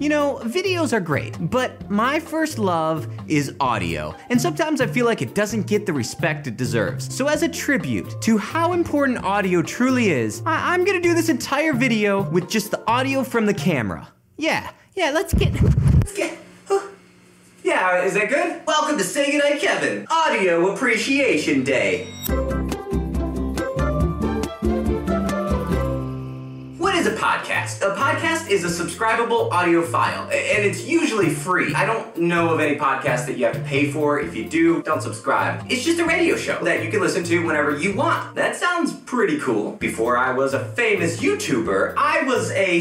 You know, videos are great, but my first love is audio, and sometimes I feel like it doesn't get the respect it deserves. So, as a tribute to how important audio truly is, I- am gonna do this entire video with just the audio from the camera. Yeah, yeah, let's get. Let's get. Yeah, is that good? Welcome to Say Goodnight Kevin, Audio Appreciation Day. Is a podcast? A podcast is a subscribable audio file, and it's usually free. I don't know of any podcast that you have to pay for. If you do, don't subscribe. It's just a radio show that you can listen to whenever you want. That sounds pretty cool. Before I was a famous YouTuber, I was a.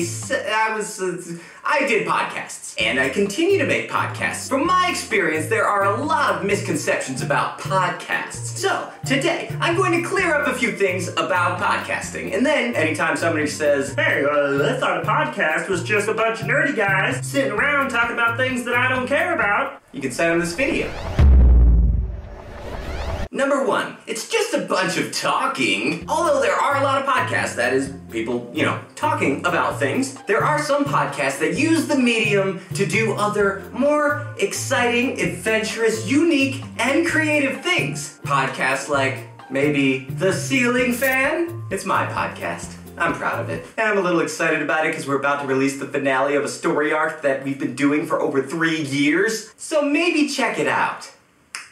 I was. A, I did podcasts, and I continue to make podcasts. From my experience, there are a lot of misconceptions about podcasts. So, today, I'm going to clear up a few things about podcasting, and then anytime somebody says, Hey, uh, I thought a podcast was just a bunch of nerdy guys sitting around talking about things that I don't care about, you can send them this video. Number one, it's just a bunch of talking. Although there are a lot of podcasts, that is, people, you know, talking about things, there are some podcasts that use the medium to do other, more exciting, adventurous, unique, and creative things. Podcasts like maybe The Ceiling Fan. It's my podcast. I'm proud of it. And I'm a little excited about it because we're about to release the finale of a story arc that we've been doing for over three years. So maybe check it out.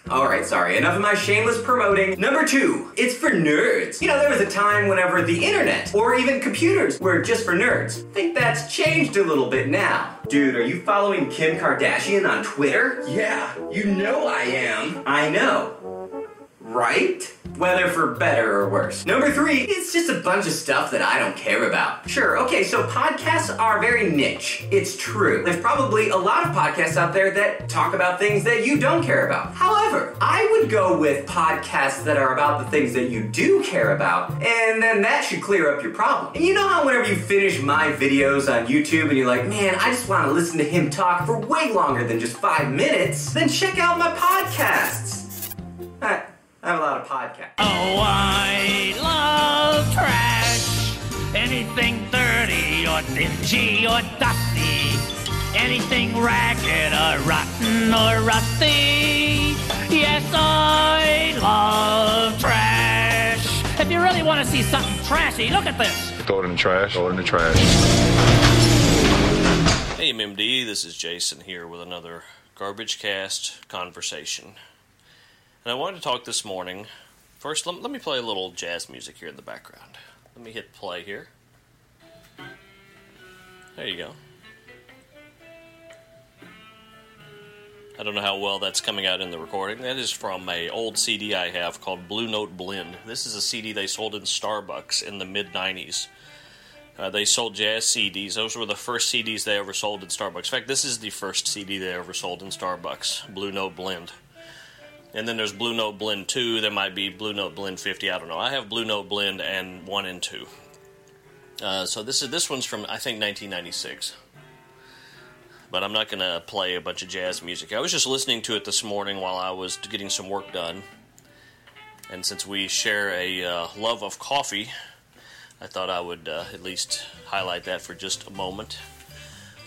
Alright, sorry, enough of my shameless promoting. Number two, it's for nerds. You know, there was a time whenever the internet, or even computers, were just for nerds. I think that's changed a little bit now. Dude, are you following Kim Kardashian on Twitter? Yeah, you know I am. I know right? Whether for better or worse. Number three, it's just a bunch of stuff that I don't care about. Sure, okay, so podcasts are very niche. It's true. There's probably a lot of podcasts out there that talk about things that you don't care about. However, I would go with podcasts that are about the things that you do care about, and then that should clear up your problem. And you know how whenever you finish my videos on YouTube and you're like, man, I just want to listen to him talk for way longer than just five minutes, then check out my podcasts. I have a lot of podcasts. Oh, I love trash. Anything dirty or dingy or dusty. Anything ragged or rotten or rusty. Yes, I love trash. If you really want to see something trashy, look at this. Throw it in the trash. Throw it in the trash. Hey, MMD. This is Jason here with another Garbage Cast conversation. And I wanted to talk this morning. First, let, let me play a little jazz music here in the background. Let me hit play here. There you go. I don't know how well that's coming out in the recording. That is from a old CD I have called Blue Note Blend. This is a CD they sold in Starbucks in the mid 90s. Uh, they sold jazz CDs. Those were the first CDs they ever sold in Starbucks. In fact, this is the first CD they ever sold in Starbucks, Blue Note Blend. And then there's Blue Note Blend 2. There might be Blue Note Blend 50. I don't know. I have Blue Note Blend and 1 and 2. Uh, so this is this one's from I think 1996. But I'm not going to play a bunch of jazz music. I was just listening to it this morning while I was getting some work done. And since we share a uh, love of coffee, I thought I would uh, at least highlight that for just a moment.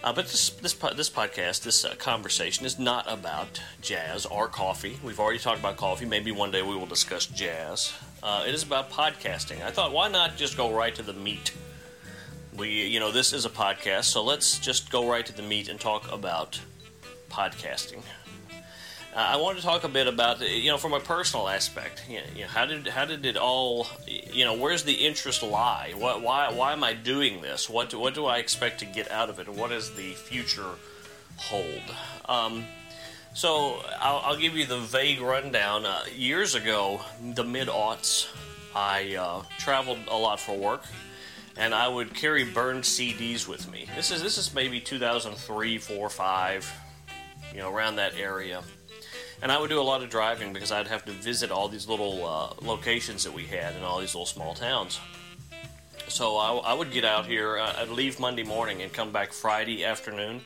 Uh, but this this this podcast, this uh, conversation is not about jazz or coffee. We've already talked about coffee. Maybe one day we will discuss jazz. Uh, it is about podcasting. I thought, why not just go right to the meat? We, you know, this is a podcast, so let's just go right to the meat and talk about podcasting. I wanted to talk a bit about, you know, from a personal aspect. You know, how did how did it all, you know, where's the interest lie? What, why why am I doing this? What do, what do I expect to get out of it? What does the future hold? Um, so I'll, I'll, give you the vague rundown. Uh, years ago, the mid aughts, I uh, traveled a lot for work, and I would carry burned CDs with me. This is this is maybe 2003, 4, 5, you know, around that area and I would do a lot of driving because I'd have to visit all these little uh, locations that we had in all these little small towns. So I, I would get out here. Uh, I'd leave Monday morning and come back Friday afternoon,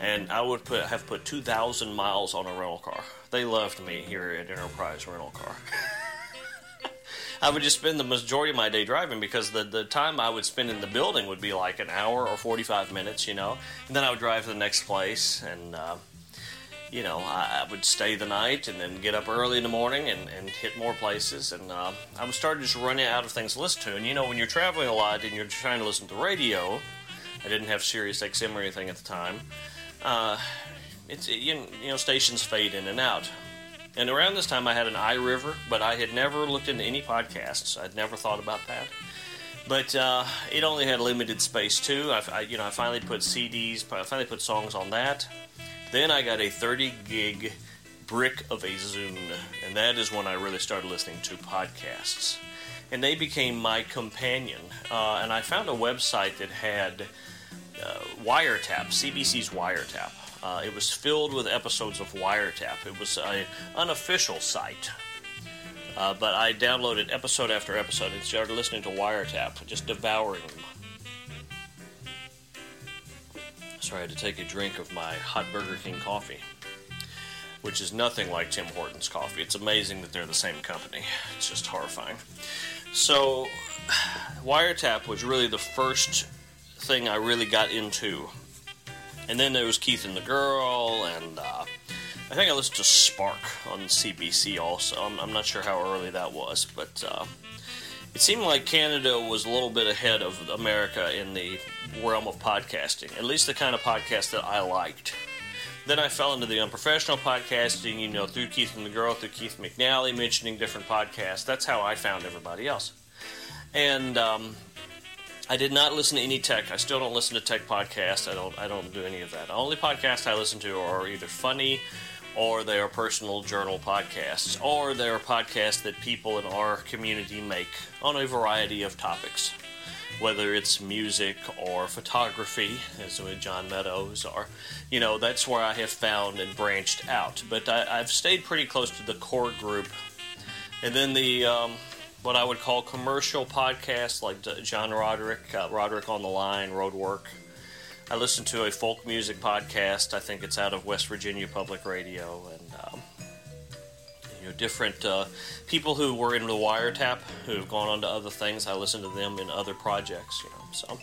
and I would put have put two thousand miles on a rental car. They loved me here at Enterprise Rental Car. I would just spend the majority of my day driving because the, the time I would spend in the building would be like an hour or 45 minutes, you know. And then I would drive to the next place and, uh, you know, I, I would stay the night and then get up early in the morning and, and hit more places. And uh, I was starting to just running out of things to listen to. And, you know, when you're traveling a lot and you're trying to listen to radio, I didn't have Sirius XM or anything at the time. Uh, it's you know stations fade in and out. And around this time, I had an iRiver, but I had never looked into any podcasts. I'd never thought about that. But uh, it only had limited space too. I, I, you know, I finally put CDs. I finally put songs on that. Then I got a 30 gig brick of a Zune, and that is when I really started listening to podcasts. And they became my companion. Uh, and I found a website that had uh, Wiretap, CBC's Wiretap. Uh, it was filled with episodes of Wiretap. It was an unofficial site. Uh, but I downloaded episode after episode and started listening to Wiretap, just devouring them. So I had to take a drink of my hot Burger King coffee, which is nothing like Tim Hortons coffee. It's amazing that they're the same company. It's just horrifying. So, Wiretap was really the first thing I really got into and then there was Keith and the Girl, and uh, I think I listened to Spark on CBC also. I'm, I'm not sure how early that was, but uh, it seemed like Canada was a little bit ahead of America in the realm of podcasting, at least the kind of podcast that I liked. Then I fell into the unprofessional podcasting, you know, through Keith and the Girl, through Keith Malley mentioning different podcasts. That's how I found everybody else. And um, I did not listen to any tech. I still don't listen to tech podcasts. I don't. I don't do any of that. The only podcasts I listen to are either funny, or they are personal journal podcasts, or they are podcasts that people in our community make on a variety of topics, whether it's music or photography, as with John Meadows, or you know that's where I have found and branched out. But I, have stayed pretty close to the core group, and then the. Um, what I would call commercial podcasts like John Roderick, uh, Roderick on the Line, Roadwork. I listen to a folk music podcast. I think it's out of West Virginia Public Radio, and um, you know different uh, people who were in the wiretap who have gone on to other things. I listen to them in other projects. You know, so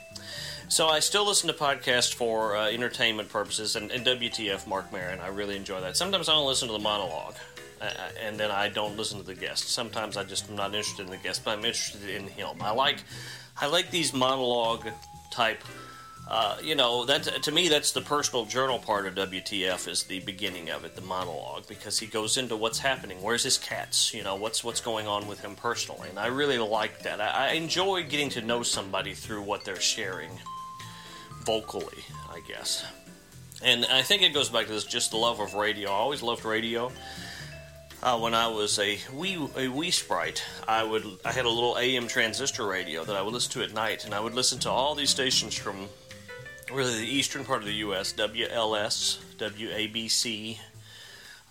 so I still listen to podcasts for uh, entertainment purposes, and, and WTF Mark Maron. I really enjoy that. Sometimes I don't listen to the monologue and then I don't listen to the guest. Sometimes I just am not interested in the guest, but I'm interested in him. I like I like these monologue type. Uh, you know that to me that's the personal journal part of WTF is the beginning of it, the monologue, because he goes into what's happening. Where's his cats? You know what's what's going on with him personally, and I really like that. I, I enjoy getting to know somebody through what they're sharing vocally, I guess. And I think it goes back to this just the love of radio. I always loved radio. Uh, when I was a wee a wee sprite, I would I had a little AM transistor radio that I would listen to at night, and I would listen to all these stations from really the eastern part of the U.S. WLS, WABC,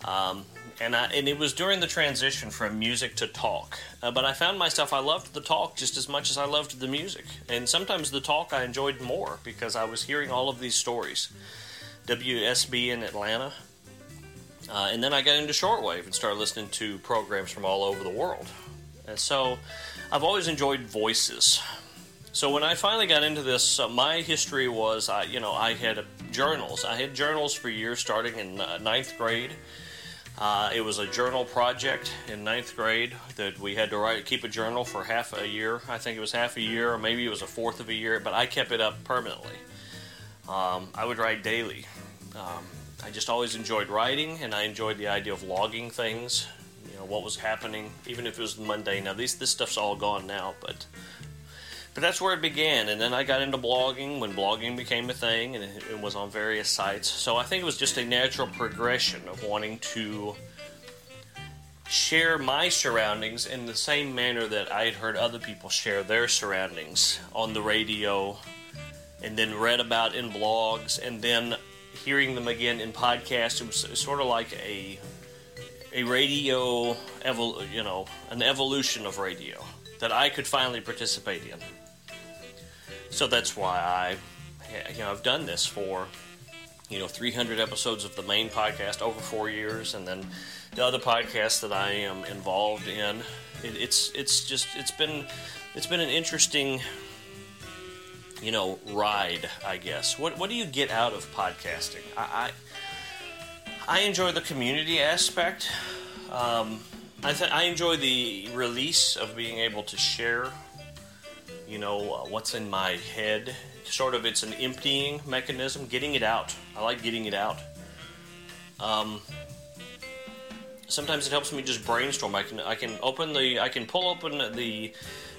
um, and I, and it was during the transition from music to talk. Uh, but I found myself I loved the talk just as much as I loved the music, and sometimes the talk I enjoyed more because I was hearing all of these stories. WSB in Atlanta. Uh, and then I got into shortwave and started listening to programs from all over the world. And so I've always enjoyed voices. So when I finally got into this, uh, my history was, I, you know, I had journals. I had journals for years, starting in uh, ninth grade. Uh, it was a journal project in ninth grade that we had to write, keep a journal for half a year. I think it was half a year, or maybe it was a fourth of a year, but I kept it up permanently. Um, I would write daily. Um, I just always enjoyed writing, and I enjoyed the idea of logging things. You know what was happening, even if it was mundane. Now these this stuff's all gone now, but but that's where it began. And then I got into blogging when blogging became a thing, and it, was on various sites. So I think it was just a natural progression of wanting to share my surroundings in the same manner that I had heard other people share their surroundings on the radio and then read about in blogs and then hearing them again in podcasts, it was sort of like a a radio, evol- you know, an evolution of radio that I could finally participate in. So that's why I, you know, I've done this for you know 300 episodes of the main podcast over four years, and then the other podcasts that I am involved in. It, it's it's just it's been it's been an interesting you know ride, I guess. What what do you get out of podcasting? I I, I enjoy the community aspect. Um, I th- I enjoy the release of being able to share you know uh, what's in my head. Sort of it's an emptying mechanism getting it out. I like getting it out. Um, sometimes it helps me just brainstorm. I can i can open the i can pull open the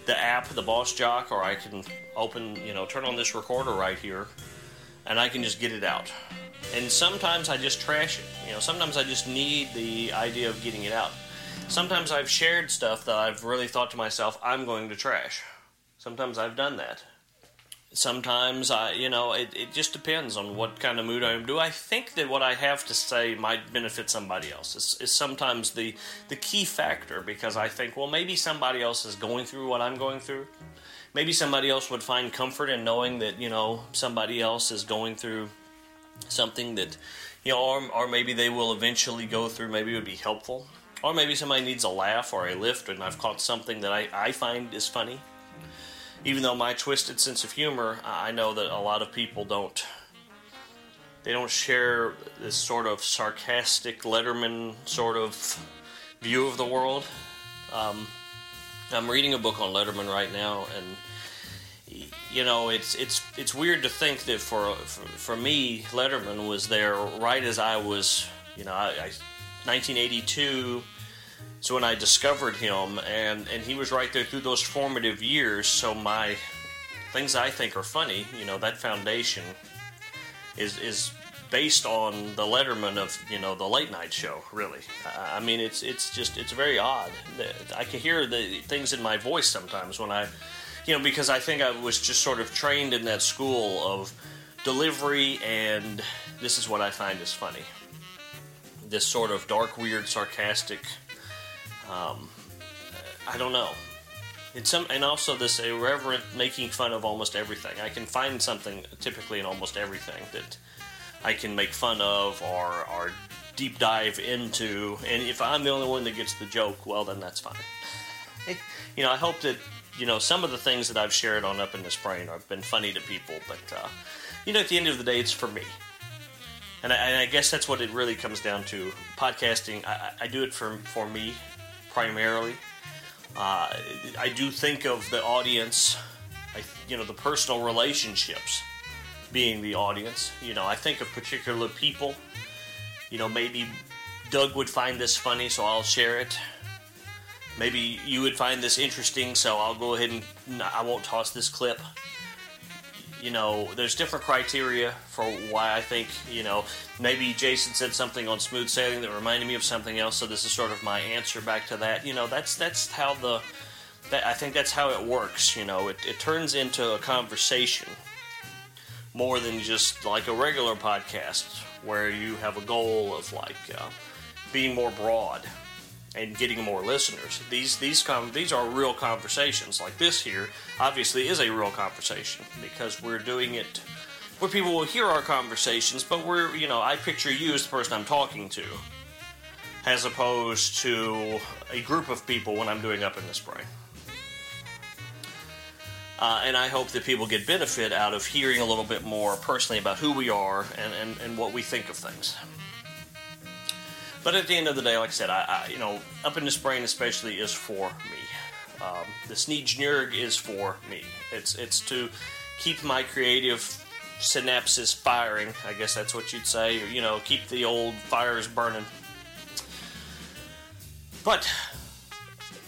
the app the Bossjock or i can open you know turn on this recorder right here and i can just get it out. And sometimes i just trash it. You know sometimes i just need the idea of getting it out. Sometimes i've shared stuff that i've really thought to myself i'm going to trash Sometimes I've done that. Sometimes I, you know, it, it just depends on what kind of mood I'm. Do I think that what I have to say might benefit somebody else? Is, is sometimes the the key factor because I think, well, maybe somebody else is going through what I'm going through. Maybe somebody else would find comfort in knowing that you know somebody else is going through something that you know, or, or maybe they will eventually go through. Maybe it would be helpful, or maybe somebody needs a laugh or a lift, and I've caught something that I, I find is funny even though my twisted sense of humor, I know that a lot of people don't. They don't share this sort of sarcastic Letterman sort of view of the world. Um, I'm reading a book on Letterman right now, and you know it's it's it's weird to think that for for, for me, Letterman was there right as I was. You know, I, I 1982 so when I discovered him, and and he was right there through those formative years. So my things I think are funny, you know, that foundation is is based on the Letterman of you know the late night show. Really, I mean, it's it's just it's very odd. I can hear the things in my voice sometimes when I, you know, because I think I was just sort of trained in that school of delivery, and this is what I find is funny. This sort of dark, weird, sarcastic um, I don't know. It's some, and also this irreverent making fun of almost everything. I can find something typically in almost everything that I can make fun of or, or deep dive into. And if I'm the only one that gets the joke, well, then that's fine. you know, I hope that you know some of the things that I've shared on Up in This Brain have been funny to people, but uh, you know, at the end of the day, it's for me. And I, and I, guess that's what it really comes down to. Podcasting, I, I do it for for me primarily. Uh, I do think of the audience, I, you know, the personal relationships being the audience. You know, I think of particular people. You know, maybe Doug would find this funny, so I'll share it. Maybe you would find this interesting, so I'll go ahead and I won't toss this clip you know, there's different criteria for why I think, you know, maybe Jason said something on smooth sailing that reminded me of something else, so this is sort of my answer back to that. You know, that's that's how the that I think that's how it works, you know. It it turns into a conversation more than just like a regular podcast where you have a goal of like uh, being more broad and getting more listeners. These these com- these are real conversations. Like this here, obviously, is a real conversation because we're doing it where people will hear our conversations, but we're you know I picture you as the person I'm talking to, as opposed to a group of people when I'm doing up in the brain. Uh, and I hope that people get benefit out of hearing a little bit more personally about who we are and, and, and what we think of things. But at the end of the day, like I said, I, I you know, up in the brain especially is for me. Um, the Sneejnurg is for me. It's it's to keep my creative synapses firing. I guess that's what you'd say. Or, you know, keep the old fires burning. But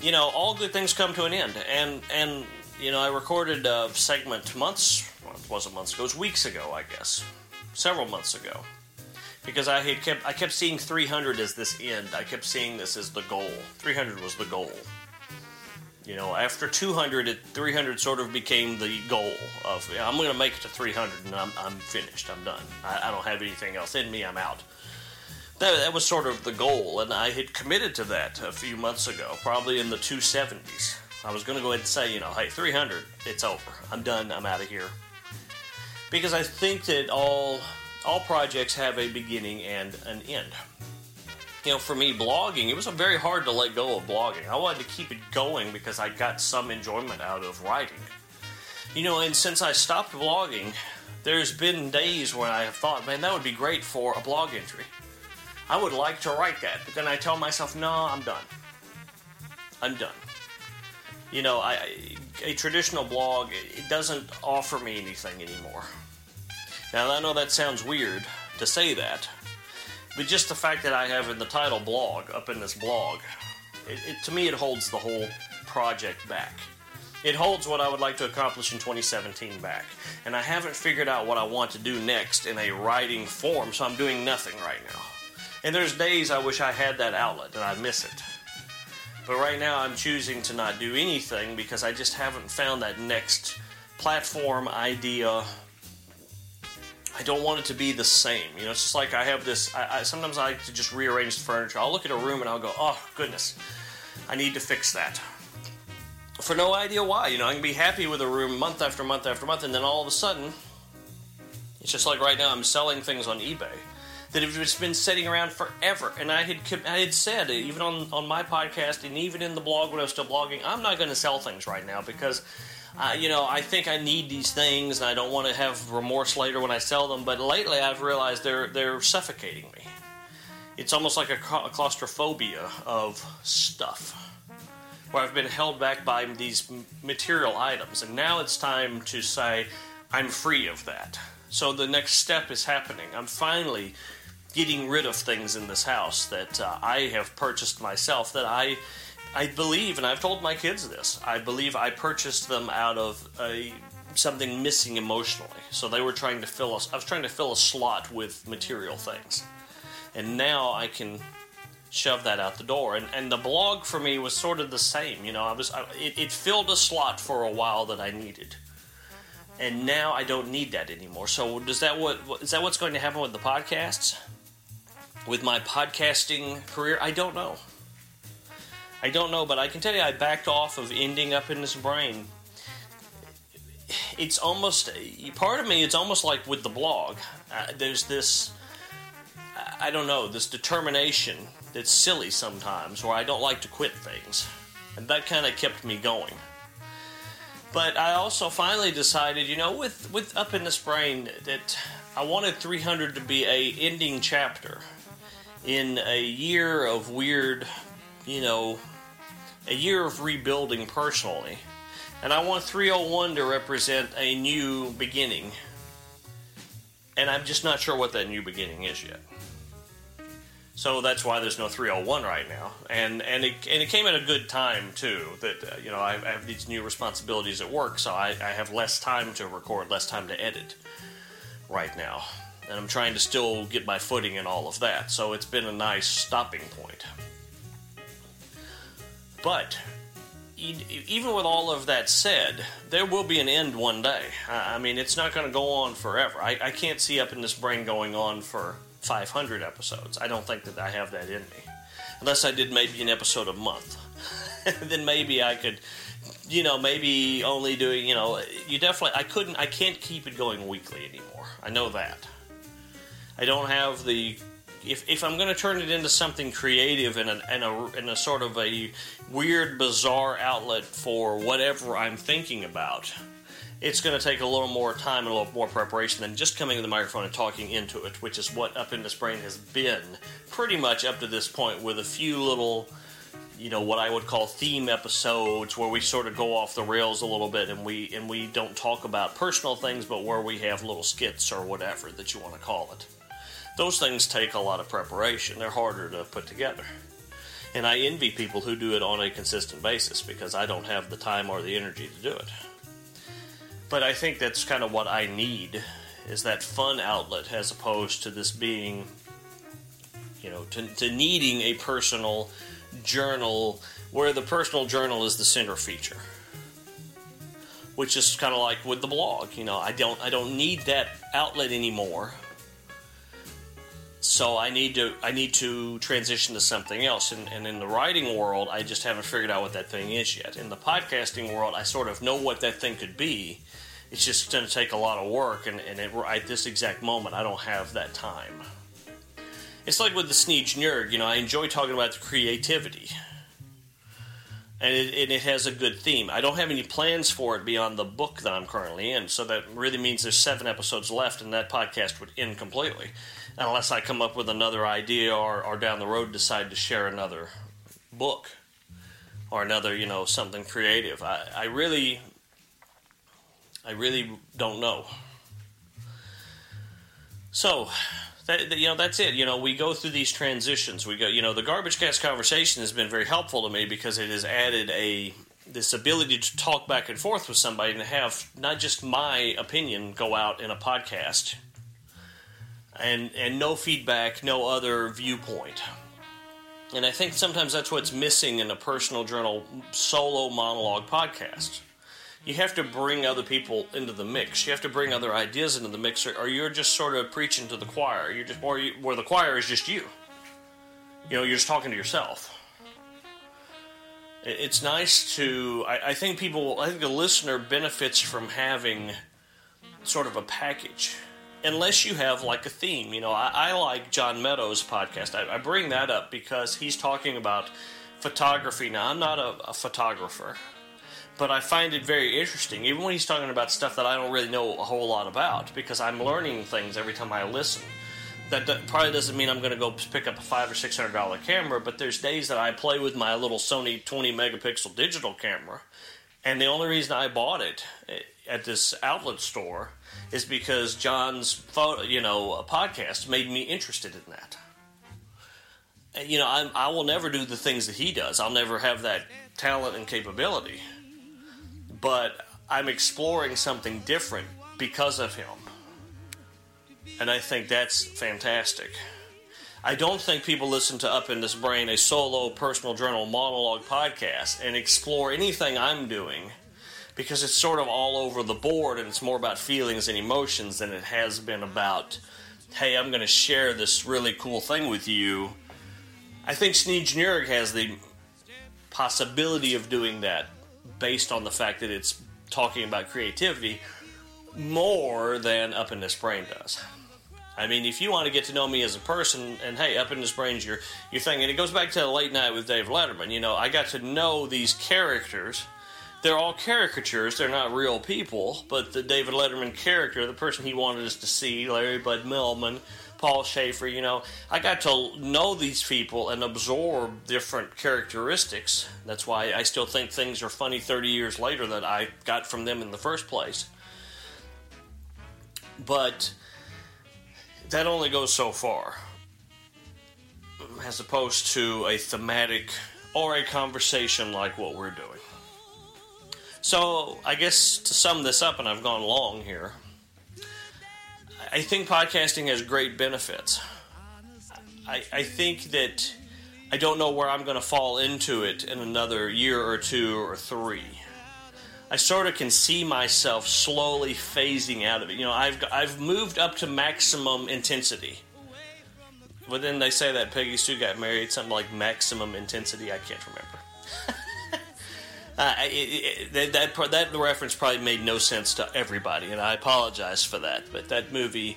you know, all good things come to an end, and and you know, I recorded a segment months. Well, it wasn't months ago. It was weeks ago, I guess, several months ago because I had kept I kept seeing 300 as this end. I kept seeing this as the goal. 300 was the goal. You know, after 200, it, 300 sort of became the goal of I'm going to make it to 300 and I'm, I'm finished. I'm done. I, I don't have anything else in me. I'm out. That, that was sort of the goal, and I had committed to that a few months ago, probably in the 270s. I was going to go ahead and say, you know, hey, 300, it's over. I'm done. I'm out of here. Because I think that all all projects have a beginning and an end. You know, for me, blogging, it was very hard to let go of blogging. I wanted to keep it going because I got some enjoyment out of writing. You know, and since I stopped blogging, there's been days when I have thought, man, that would be great for a blog entry. I would like to write that, but then I tell myself, no, I'm done. I'm done. You know, I, a traditional blog it doesn't offer me anything anymore. Now I know that sounds weird to say that, but just the fact that I have in the title blog up in this blog, it, it, to me it holds the whole project back. It holds what I would like to accomplish in 2017 back, and I haven't figured out what I want to do next in a writing form, so I'm doing nothing right now. And there's days I wish I had that outlet and I miss it. But right now I'm choosing to not do anything because I just haven't found that next platform idea. I don't want it to be the same. You know, it's just like I have this. I, I, sometimes I like to just rearrange the furniture. I'll look at a room and I'll go, oh, goodness, I need to fix that. For no idea why. You know, I can be happy with a room month after month after month, and then all of a sudden, it's just like right now I'm selling things on eBay that have just been sitting around forever. And I had I had said even on on my podcast and even in the blog when I was still blogging, I'm not going to sell things right now because. Uh, you know, I think I need these things, and I don't want to have remorse later when I sell them. But lately, I've realized they're they're suffocating me. It's almost like a, a claustrophobia of stuff, where I've been held back by these material items, and now it's time to say I'm free of that. So the next step is happening. I'm finally getting rid of things in this house that uh, I have purchased myself that I I believe and I've told my kids this. I believe I purchased them out of a something missing emotionally. So they were trying to fill us I was trying to fill a slot with material things. And now I can shove that out the door. And and the blog for me was sort of the same, you know, I was I, it, it filled a slot for a while that I needed and now I don't need that anymore. So does that what is that what's going to happen with the podcasts? with my podcasting career? I don't know. I don't know, but I can tell you I backed off of ending up in this brain. It's almost, part of me, it's almost like with the blog. Uh, there's this, I don't know, this determination that's silly sometimes where I don't like to quit things. And that kind of kept me going. But I also finally decided, you know, with, with Up in this Brain, that I wanted 300 to be a ending chapter in a year of weird, you know, a year of rebuilding personally. And I want 301 to represent a new beginning. And I'm just not sure what that new beginning is yet. So that's why there's no 301 right now, and and it and it came at a good time too. That uh, you know I, I, have these new responsibilities at work, so I, I have less time to record, less time to edit right now and I'm trying to still get my footing and all of that. So it's been a nice stopping point. But even with all of that said, there will be an end one day. I mean, it's not going to go on forever. I, I, can't see up in this brain going on for 500 episodes. I don't think that I have that in me. Unless I did maybe an episode a month. then maybe I could, you know, maybe only doing, you know, you definitely, I couldn't, I can't keep it going weekly anymore. I know that. I don't have the if, if I'm going to turn it into something creative and a, and, a, and a sort of a weird, bizarre outlet for whatever I'm thinking about, it's going to take a little more time and a little more preparation than just coming to the microphone and talking into it, which is what Up in This Brain has been pretty much up to this point, with a few little, you know, what I would call theme episodes where we sort of go off the rails a little bit and we and we don't talk about personal things, but where we have little skits or whatever that you want to call it. Those things take a lot of preparation. They're harder to put together. And I envy people who do it on a consistent basis because I don't have the time or the energy to do it. But I think that's kind of what I need is that fun outlet as opposed to this being, you know, to, to needing a personal journal where the personal journal is the center feature which is kind of like with the blog you know i don't i don't need that outlet anymore so I need to I need to transition to something else. And, and, in the writing world, I just haven't figured out what that thing is yet. In the podcasting world, I sort of know what that thing could be, It's just going to take a lot of work, and, and it, at this exact moment, I don't have that time. It's like with the Sneege Nerd, you know, I enjoy talking about the creativity. And it, and it has a good theme. I don't have any plans for it beyond the book that I'm currently in, so that really means there's seven episodes left, and that podcast would end completely. Unless I come up with another idea or, or down the road decide to share another book or another, you know, something creative. I, I really, I really don't know. So, that, you know, that's it. You know, we go through these transitions. We go, you know, the garbage cast conversation has been very helpful to me because it has added a this ability to talk back and forth with somebody and have not just my opinion go out in a podcast and and no feedback, no other viewpoint. And I think sometimes that's what's missing in a personal journal solo monologue podcast. You have to bring other people into the mix. You have to bring other ideas into the mix, or, or you're just sort of preaching to the choir. You're just, or you, where the choir is just you. You know, you're just talking to yourself. It's nice to. I, I think people. I think the listener benefits from having sort of a package unless you have like a theme. You know, I, I like John Meadows' podcast. I, I, bring that up because he's talking about photography. Now, I'm not a, a, photographer, but I find it very interesting, even when he's talking about stuff that I don't really know a whole lot about, because I'm learning things every time I listen. That, probably doesn't mean I'm going to go pick up a five or six hundred dollar camera, but there's days that I play with my little Sony 20 megapixel digital camera, and the only reason I bought it eh, at this outlet store is because John's photo, you know, podcast made me interested in that. And, you know, I, I will never do the things that he does. I'll never have that talent and capability. But I'm exploring something different because of him. And I think that's fantastic. I don't think people listen to Up in This Brain, a solo personal journal monologue podcast, and explore anything I'm doing because it's sort of all over the board and it's more about feelings and emotions than it has been about, hey, I'm going to share this really cool thing with you. I think Sneege Nurg has the possibility of doing that based on the fact that it's talking about creativity more than Up in This Brain does. I mean, if you want to get to know me as a person, and hey, Up in This Brain's your, your thing, and it goes back to the late night with Dave Letterman. You know, I got to know these characters – they're all caricatures. They're not real people. But the David Letterman character, the person he wanted us to see, Larry Bud Melman, Paul Shaffer, you know, I got to know these people and absorb different characteristics. That's why I still think things are funny 30 years later that I got from them in the first place. But that only goes so far, as opposed to a thematic or a conversation like what we're doing. So, I guess to sum this up, and I've gone long here, I think podcasting has great benefits. I, I think that I don't know where I'm going to fall into it in another year or two or three. I sort of can see myself slowly phasing out of it. You know, I've I've moved up to maximum intensity. But then they say that Peggy Sue got married, something like maximum intensity. I can't remember. Uh, it, it, that, that that reference probably made no sense to everybody, and I apologize for that. But that movie,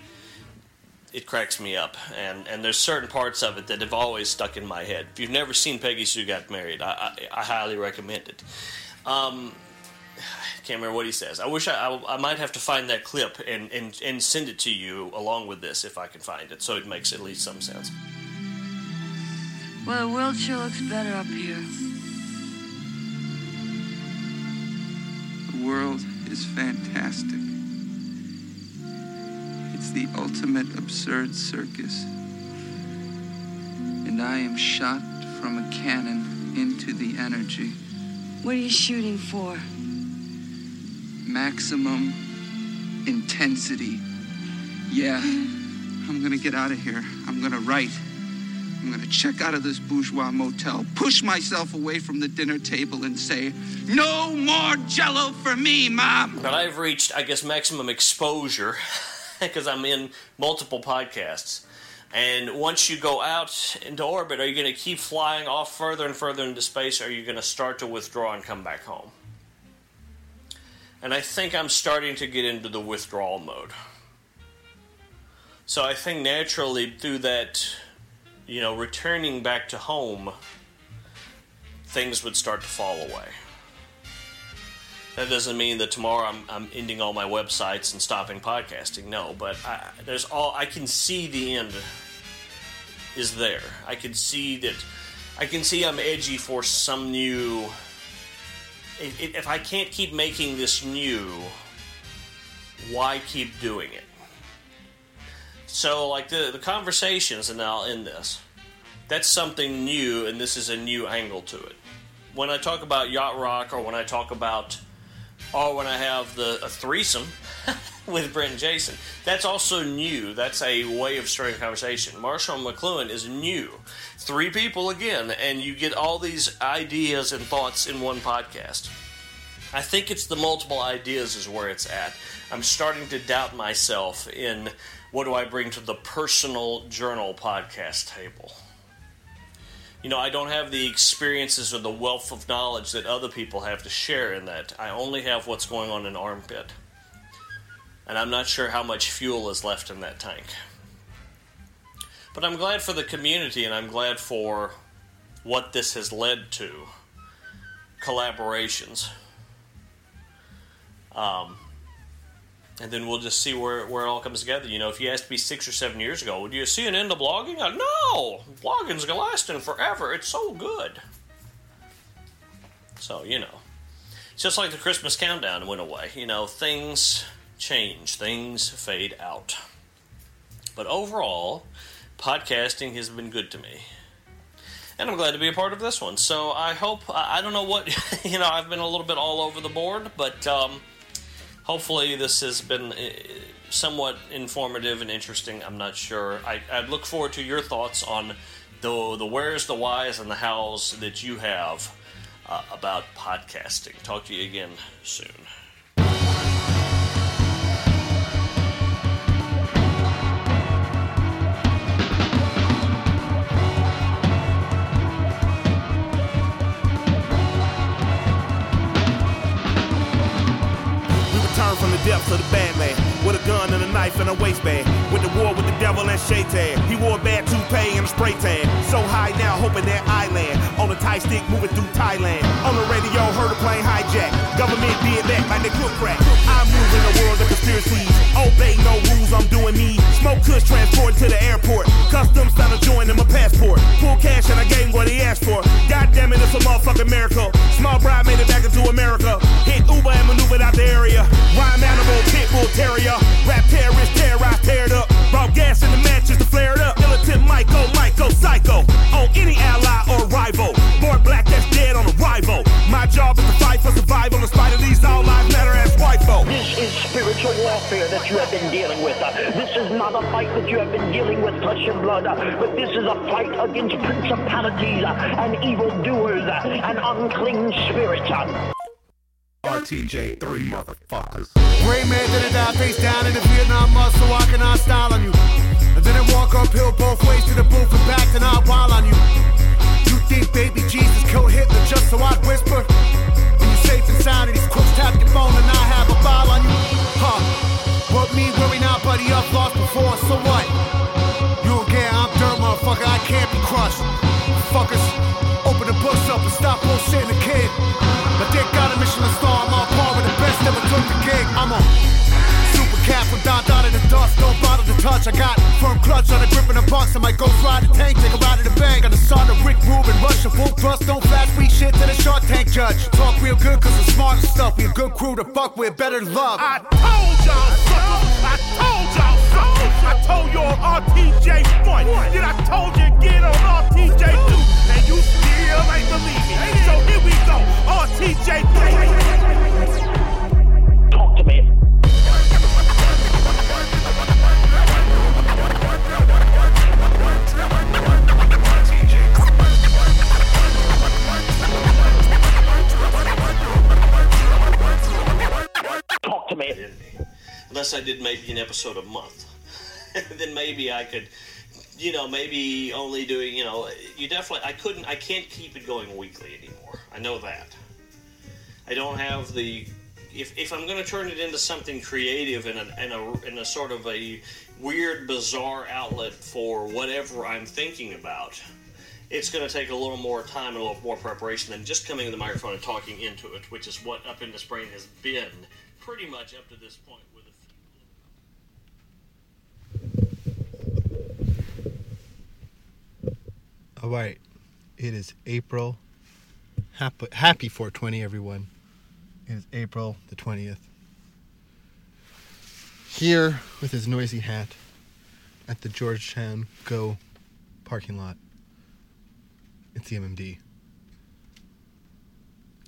it cracks me up, and and there's certain parts of it that have always stuck in my head. If you've never seen Peggy Sue Got Married, I, I, I highly recommend it. Um, can't remember what he says. I wish I, I, I, might have to find that clip and, and, and send it to you along with this if I can find it, so it makes at least some sense. Well, the world sure looks better up here. The world is fantastic. It's the ultimate absurd circus. And I am shot from a cannon into the energy. What are you shooting for? Maximum intensity. Yeah, I'm gonna get out of here. I'm gonna write. I'm gonna check out of this bourgeois motel, push myself away from the dinner table, and say, No more jello for me, Mom! But I've reached, I guess, maximum exposure because I'm in multiple podcasts. And once you go out into orbit, are you going to keep flying off further and further into space, or are you going to start to withdraw and come back home? And I think I'm starting to get into the withdrawal mode. So I think naturally through that, you know, returning back to home, things would start to fall away. That doesn't mean that tomorrow I'm, I'm ending all my websites and stopping podcasting. No, but I, there's all I can see the end is there. I can see that. I can see I'm edgy for some new. If, if I can't keep making this new, why keep doing it? So, like the the conversations, and I'll end this. That's something new, and this is a new angle to it. When I talk about yacht rock, or when I talk about, or when I have the a threesome with Brent and Jason, that's also new. That's a way of starting a conversation. Marshall McLuhan is new. Three people again, and you get all these ideas and thoughts in one podcast. I think it's the multiple ideas is where it's at. I'm starting to doubt myself in what do I bring to the personal journal podcast table. You know, I don't have the experiences or the wealth of knowledge that other people have to share in that. I only have what's going on in armpit. And I'm not sure how much fuel is left in that tank. But I'm glad for the community and I'm glad for what this has led to collaborations. Um, and then we'll just see where, where it all comes together. You know, if you asked me six or seven years ago, would you see an end to blogging? I, no! Blogging's going to lasting forever. It's so good. So, you know, it's just like the Christmas countdown went away. You know, things change, things fade out. But overall, podcasting has been good to me. And I'm glad to be a part of this one. So I hope, I don't know what, you know, I've been a little bit all over the board, but um, hopefully this has been uh, somewhat informative and interesting. I'm not sure. I, I look forward to your thoughts on the, the where's, the whys, and the hows that you have uh, about podcasting. Talk to you again soon. From the Batman with a gun and a knife and a waistband. With the war with the devil and Shaitan. He wore a bad toupee and a spray tan. So high now, hoping that I land on a Thai stick moving through Thailand. On the radio, heard a plane hijack. Government did that like they cook crack. I'm moving the world conspiracies. Obey no rules, I'm doing me. Smoke kush transported to the airport. Customs found a joint in my passport. Full cash and I gave him what he asked for. God damn it, it's a motherfucking miracle. Small bride made it back into America. Hit Uber and maneuvered out the area. Rhyme animal, pit bull terrier. Rap terrorist, terrorize, tear it up. Brought gas in the matches to flare it up. Militant Michael, Michael, psycho. On any ally or rival. Born black that's dead on arrival. My job spiritual warfare that you have been dealing with. Uh, This is not a fight that you have been dealing with flesh and blood, uh, but this is a fight against principalities uh, and evildoers and unclean spirits. uh. RTJ, three motherfuckers. Rain Man did it down, face down in the Vietnam mud, so I can I style on you. And then I walk uphill both ways to the booth and back, then I'll wild on you. You think baby Jesus killed Hitler just so I'd whisper? And you're safe and sound, and these crooks tap your phone, and I have a file on you. Huh? What me worry now, buddy? I've lost before, so what? You again, I'm dirt, motherfucker. I can't be crushed. Fuckers, open the books up and stop bullshitting the kid. My dick got a Michelin star, I'm on par with the best ever took the gig. I'm a cat from down down in the dust, don't bother to touch. I got firm clutch on the grip in the box. I might go ride the tank, take a ride in the bank. Got the son of Rick Rubin, Russia, full thrust, don't flash shit to the short tank judge. Talk real good cause we're smart and stuff. We a good crew to fuck with, better love. I told y'all, suckers. I told y'all, suckers. I told you on RTJ one. Then I told you again on RTJ two. And you still ain't believe me. So here we go. RTJ three. Unless I did maybe an episode a month. then maybe I could, you know, maybe only doing, you know, you definitely, I couldn't, I can't keep it going weekly anymore. I know that. I don't have the if, if I'm going to turn it into something creative and a, and, a, and a sort of a weird, bizarre outlet for whatever I'm thinking about, it's going to take a little more time and a little more preparation than just coming to the microphone and talking into it, which is what Up in This Brain has been pretty much up to this point. With a few. All right. It is April. Happy, happy 420, everyone. It is April the 20th. Here with his noisy hat at the Georgetown Go parking lot. It's the MMD.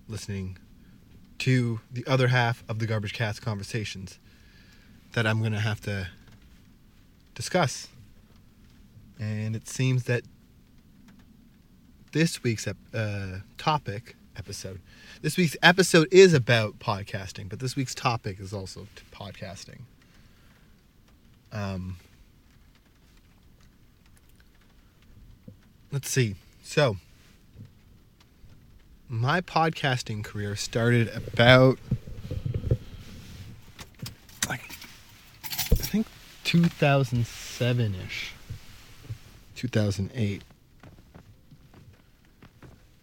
Listening to the other half of the Garbage Cast conversations that I'm going to have to discuss. And it seems that this week's ep- uh, topic episode, this week's episode is about podcasting, but this week's topic is also t- podcasting. Um, let's see. So, my podcasting career started about like I think 2007ish. 2008.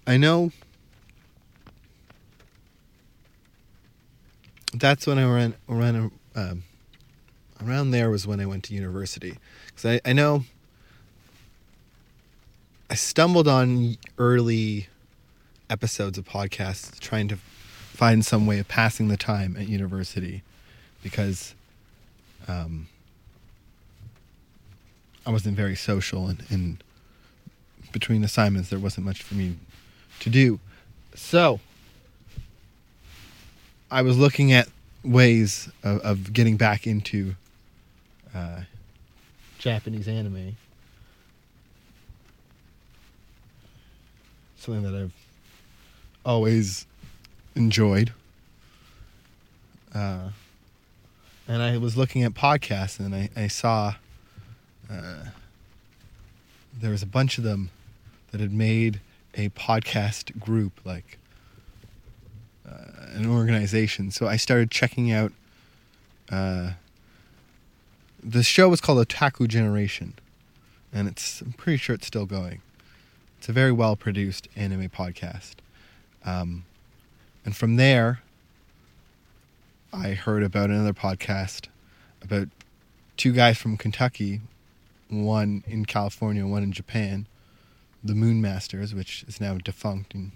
I know that's when I ran ran um, around there was when I went to university because I, I know I stumbled on early episodes of podcasts trying to find some way of passing the time at university because um, I wasn't very social and, and between assignments there wasn't much for me to do. So I was looking at ways of, of getting back into uh, Japanese anime. Something that I've always enjoyed. Uh, and I was looking at podcasts and I, I saw uh, there was a bunch of them that had made a podcast group, like uh, an organization. So I started checking out. Uh, the show was called Otaku Generation, and it's I'm pretty sure it's still going. It's a very well produced anime podcast. Um, and from there, I heard about another podcast about two guys from Kentucky, one in California, one in Japan, the Moon Masters, which is now defunct and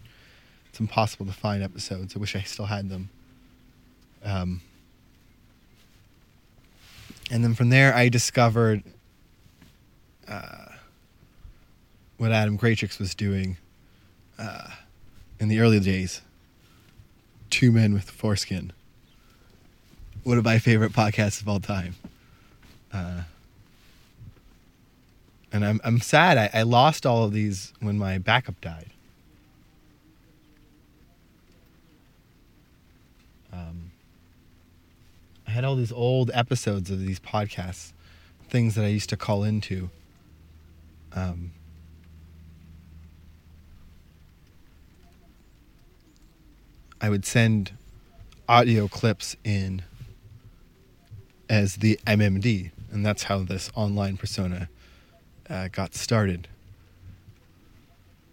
it's impossible to find episodes. I wish I still had them. Um, and then from there, I discovered uh, what Adam Gratrix was doing uh, in the early days. Two Men with Foreskin. One of my favorite podcasts of all time. Uh, and I'm I'm sad. I, I lost all of these when my backup died. Um, I had all these old episodes of these podcasts, things that I used to call into. Um, I would send audio clips in as the MMD, and that's how this online persona uh, got started.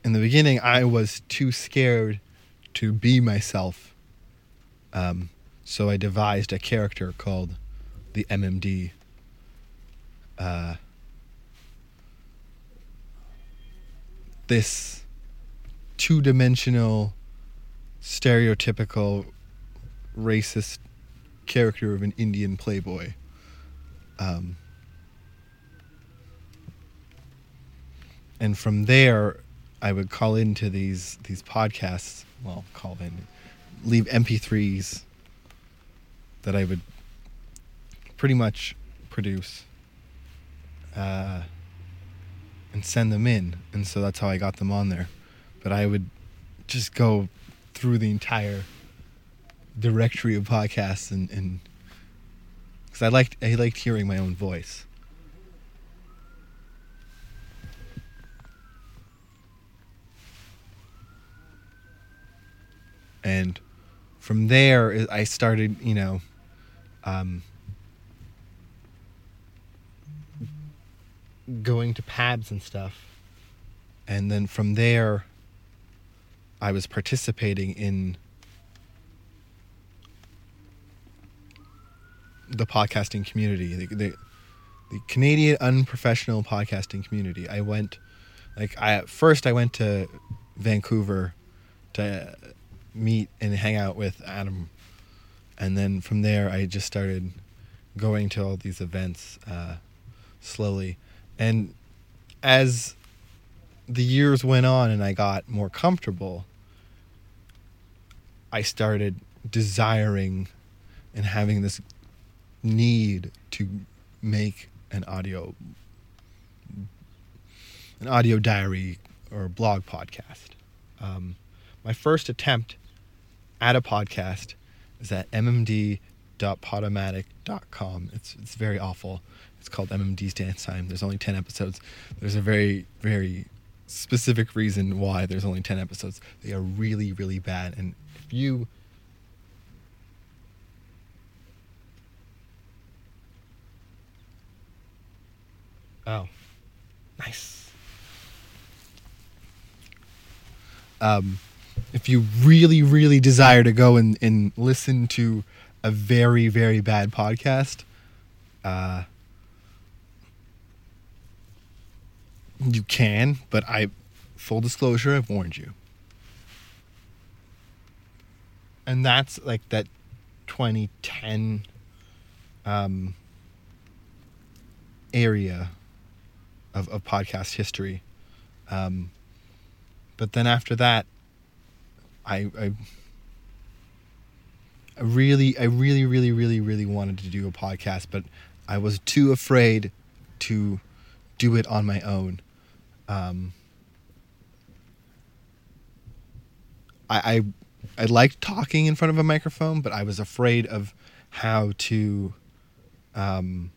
In the beginning, I was too scared to be myself, um, so I devised a character called the MMD. Uh, this two dimensional, stereotypical, racist character of an Indian playboy. Um, and from there, I would call into these these podcasts. Well, call in, leave MP3s that I would pretty much produce uh, and send them in, and so that's how I got them on there. But I would just go through the entire directory of podcasts and and because I liked I liked hearing my own voice. And from there, I started, you know, um, going to pabs and stuff. And then from there, I was participating in the podcasting community, the, the, the Canadian unprofessional podcasting community. I went, like, I at first I went to Vancouver to meet and hang out with Adam, and then from there I just started going to all these events uh, slowly, and as the years went on and I got more comfortable, I started desiring and having this need to make an audio an audio diary or blog podcast. Um, my first attempt at a podcast is at mmd.podomatic.com. It's it's very awful. It's called MMD's Dance Time. There's only 10 episodes. There's a very very specific reason why there's only 10 episodes. They are really really bad and you Oh. Nice. Um, if you really, really desire to go and, and listen to a very, very bad podcast, uh, you can, but I, full disclosure, I've warned you. And that's like that 2010 um, area of, of podcast history. Um, but then after that, I, I I really, I really, really, really, really wanted to do a podcast, but I was too afraid to do it on my own. Um, I, I, I liked talking in front of a microphone, but I was afraid of how to, um,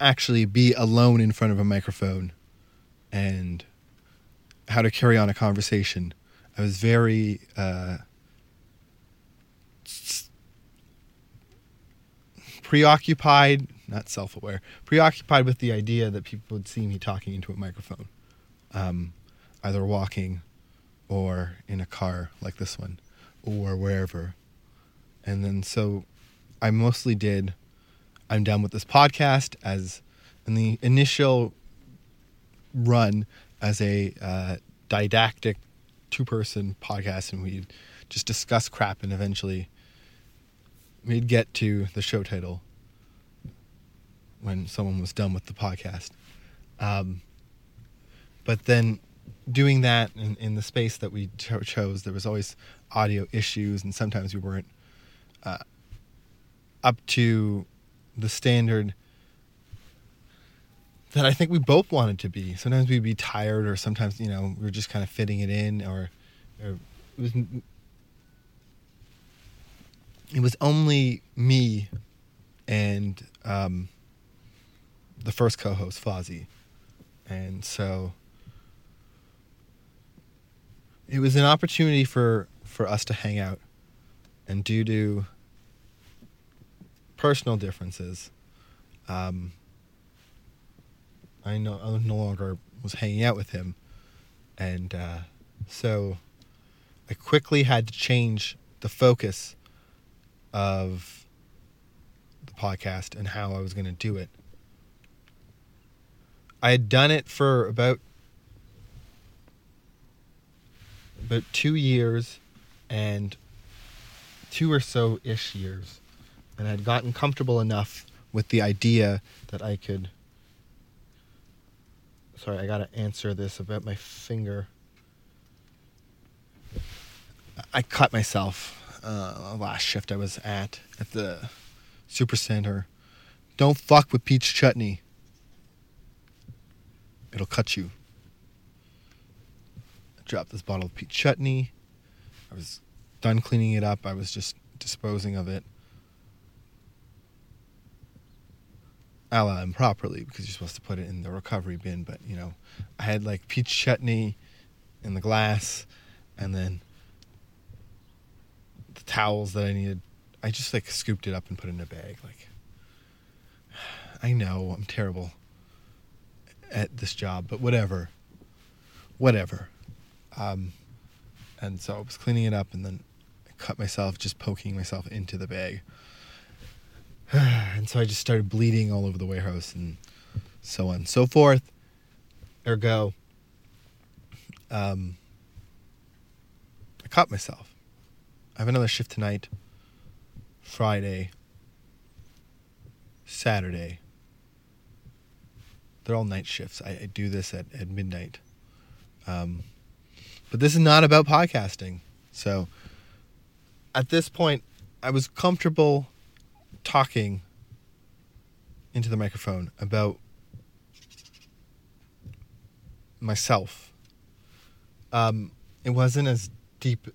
actually be alone in front of a microphone and how to carry on a conversation. I was very uh, preoccupied, not self aware, preoccupied with the idea that people would see me talking into a microphone, um, either walking or in a car like this one or wherever. And then so I mostly did I'm done with this podcast as in the initial run as a uh, didactic two person podcast and we'd just discuss crap and eventually we'd get to the show title when someone was done with the podcast. Um, but then doing that in, in the space that we cho- chose, there was always audio issues and sometimes we weren't uh, up to the standard that I think we both wanted to be. Sometimes we'd be tired, or sometimes you know we were just kind of fitting it in, or, or it was it was only me and um, the first co-host Fozzie, and so it was an opportunity for for us to hang out, and due to personal differences, um, I no, I no longer was hanging out with him, and uh, so I quickly had to change the focus of the podcast and how I was going to do it. I had done it for about about two years and two or so ish years and I'd gotten comfortable enough with the idea that I could. Sorry, I gotta answer this about my finger. I cut myself uh, last shift I was at at the super center. Don't fuck with peach chutney. It'll cut you. Dropped this bottle of peach chutney. I was done cleaning it up. I was just disposing of it. a la improperly because you're supposed to put it in the recovery bin. But you know, I had like peach chutney in the glass, and then the towels that I needed. I just like scooped it up and put it in a bag. Like, I know I'm terrible at this job, but whatever. Whatever. Um, and so I was cleaning it up and then I cut myself just poking myself into the bag. and so I just started bleeding all over the warehouse and so on and so forth. Ergo, um, I cut myself. I have another shift tonight, Friday, Saturday. They're all night shifts. I, I do this at, at midnight. Um, but this is not about podcasting. So at this point, I was comfortable talking into the microphone about myself. Um, it wasn't as deep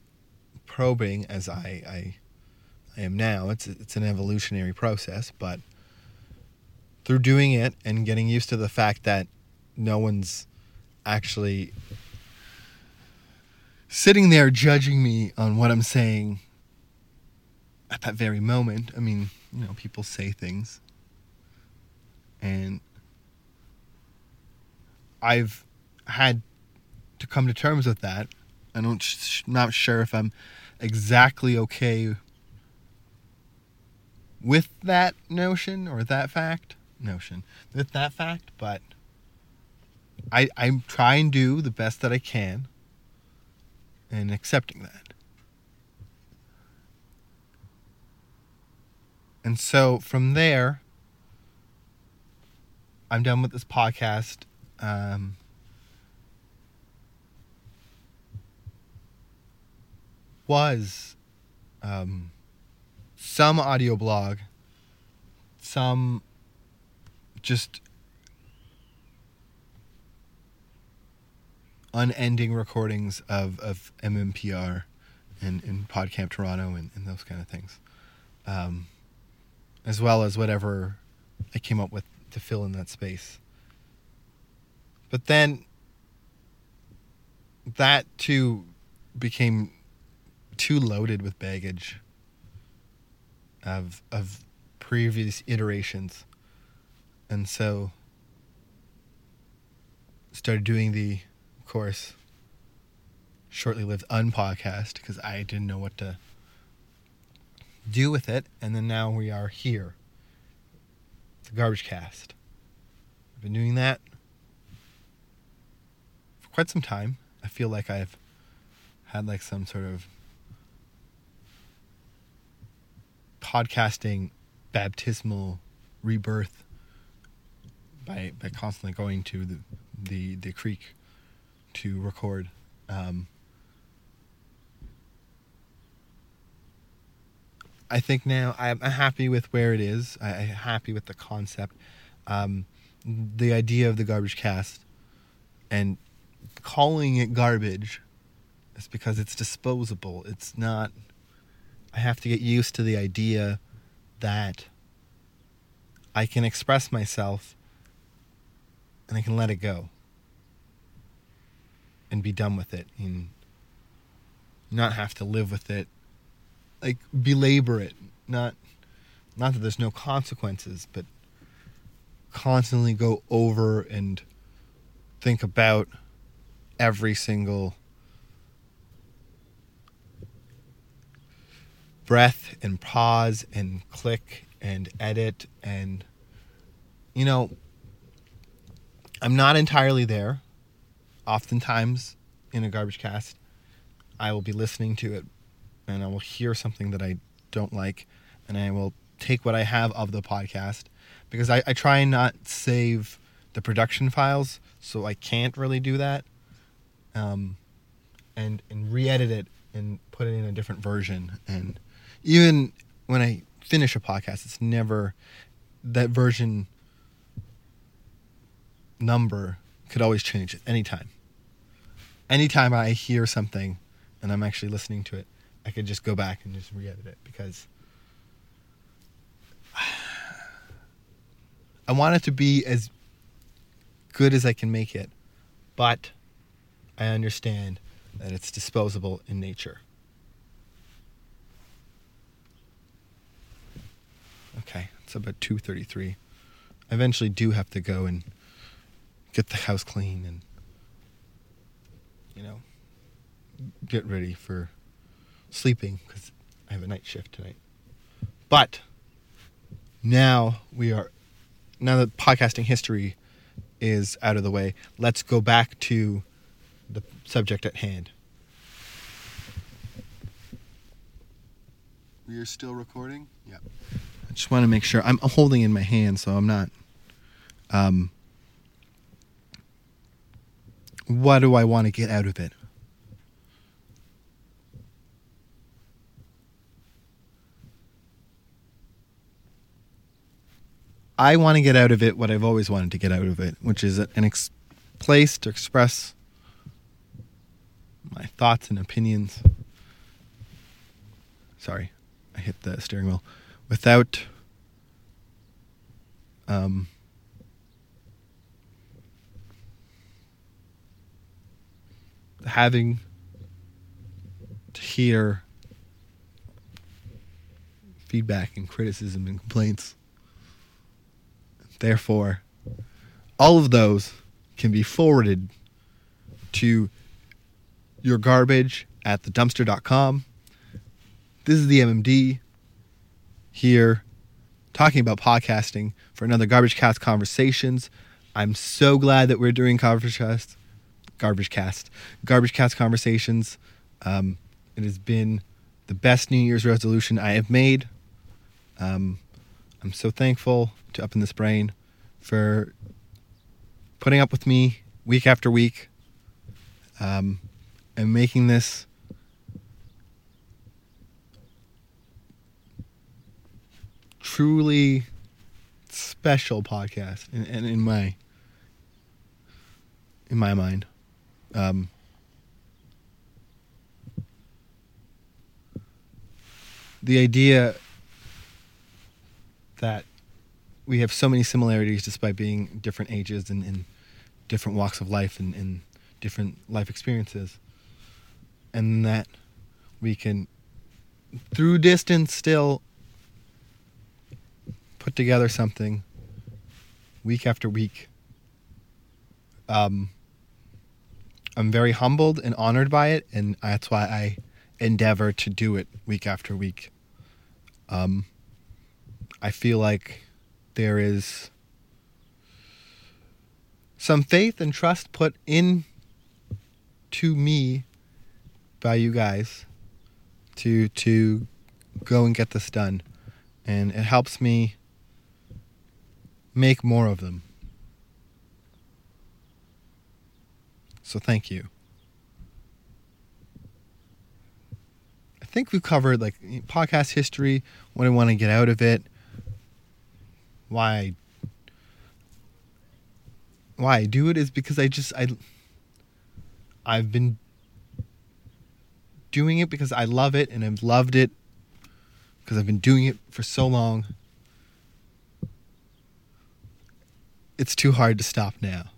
probing as I, I I am now. It's it's an evolutionary process, but through doing it and getting used to the fact that no one's actually sitting there judging me on what I'm saying at that very moment. I mean, you know, people say things and I've had to come to terms with that. I don't sh- not sure if I'm exactly okay with that notion or that fact notion with that fact, but I I try and do the best that I can and accepting that. And so from there, I'm done with this podcast. Um, was um, some audio blog, some just unending recordings of, of MMPR and, and PodCamp Toronto and, and those kind of things. Um, as well as whatever I came up with to fill in that space. But then that too became too loaded with baggage of of previous iterations. And so started doing the course shortly lived unpodcast because I didn't know what to do with it and then now we are here. The garbage cast. I've been doing that for quite some time. I feel like I've had like some sort of podcasting baptismal rebirth by by constantly going to the the, the creek to record. Um, I think now I'm happy with where it is. I- I'm happy with the concept, um, the idea of the garbage cast, and calling it garbage is because it's disposable. It's not. I have to get used to the idea that I can express myself and I can let it go and be done with it and not have to live with it. Like belabor it. Not not that there's no consequences but constantly go over and think about every single breath and pause and click and edit and you know I'm not entirely there oftentimes in a garbage cast I will be listening to it and I will hear something that I don't like and I will take what I have of the podcast because I, I try and not save the production files so I can't really do that um, and and re-edit it and put it in a different version. And even when I finish a podcast it's never that version number could always change at any time anytime I hear something and I'm actually listening to it I could just go back and just re-edit it because I want it to be as good as I can make it, but I understand that it's disposable in nature. Okay, it's about two thirty-three. I eventually do have to go and get the house clean and you know get ready for sleeping because I have a night shift tonight. But now we are now that podcasting history is out of the way. Let's go back to the subject at hand. We are still recording? Yeah. I just want to make sure I'm holding in my hand so I'm not um what do I want to get out of it? I want to get out of it what I've always wanted to get out of it, which is an ex- place to express my thoughts and opinions. Sorry, I hit the steering wheel. Without um, having to hear feedback and criticism and complaints. Therefore, all of those can be forwarded to your garbage at thedumpster.com. This is the MMD here talking about podcasting for another Garbage Cast Conversations. I'm so glad that we're doing Garbage Cast, Garbage Cast, Garbage Cast Conversations. Um, it has been the best New Year's resolution I have made. Um, I'm so thankful to Up in This Brain for putting up with me week after week um, and making this truly special podcast in, in, in, my in my mind um, the idea that we have so many similarities despite being different ages and, and different walks of life and, and different life experiences and that we can through distance still put together something week after week. Um, i'm very humbled and honored by it and that's why i endeavor to do it week after week. Um, i feel like there is some faith and trust put in to me by you guys to to go and get this done and it helps me make more of them so thank you i think we've covered like podcast history what i want to get out of it why why I do it is because I just I I've been doing it because I love it and I've loved it because I've been doing it for so long. It's too hard to stop now.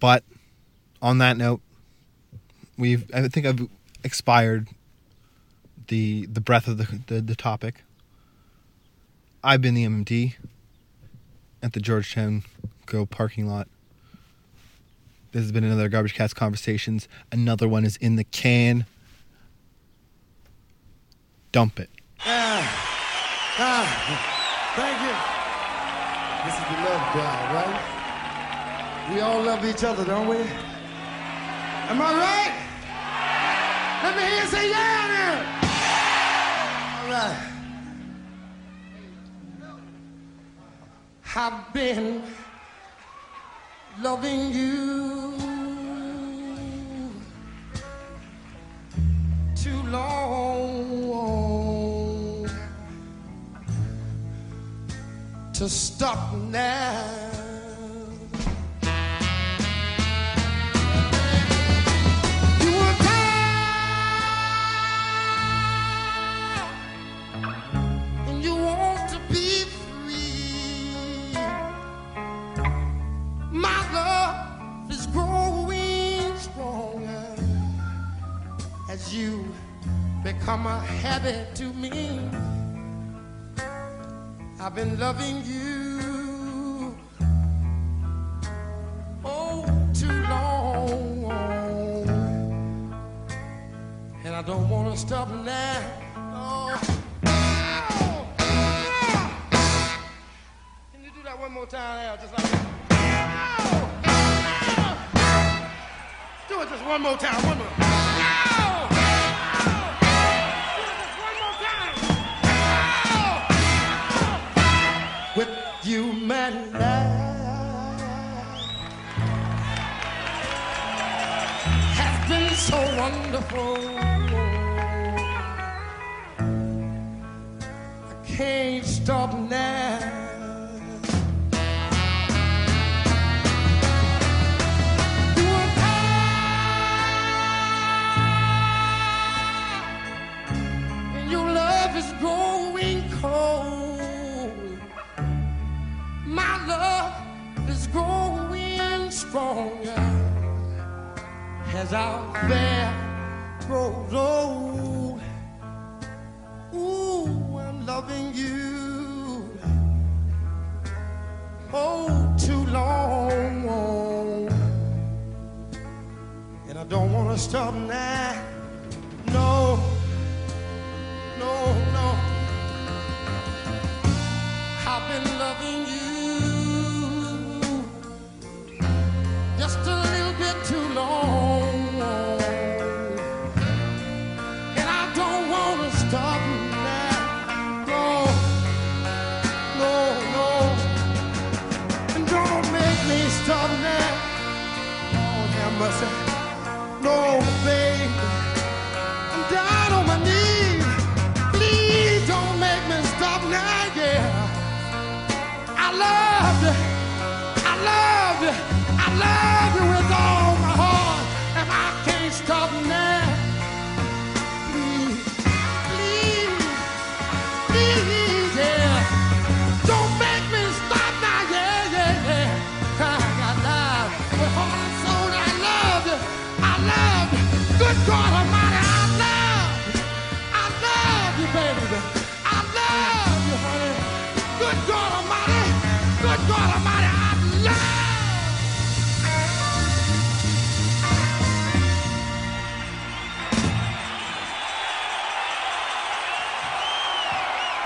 But on that note, we've I think I've expired the the breadth of the, the, the topic. I've been the MMD at the Georgetown Go parking lot. This has been another Garbage Cast Conversations. Another one is in the can. Dump it. Ah, ah, thank you. This is the love drive, right? We all love each other, don't we? Am I right? Let me hear you say yeah there. All right. I've been loving you too long to stop now. happy to me. I've been loving you. longer as our affair grows old. Ooh, I'm loving you. Oh, too long. And I don't want to stop now. No, no, no. I've been loving you. too long.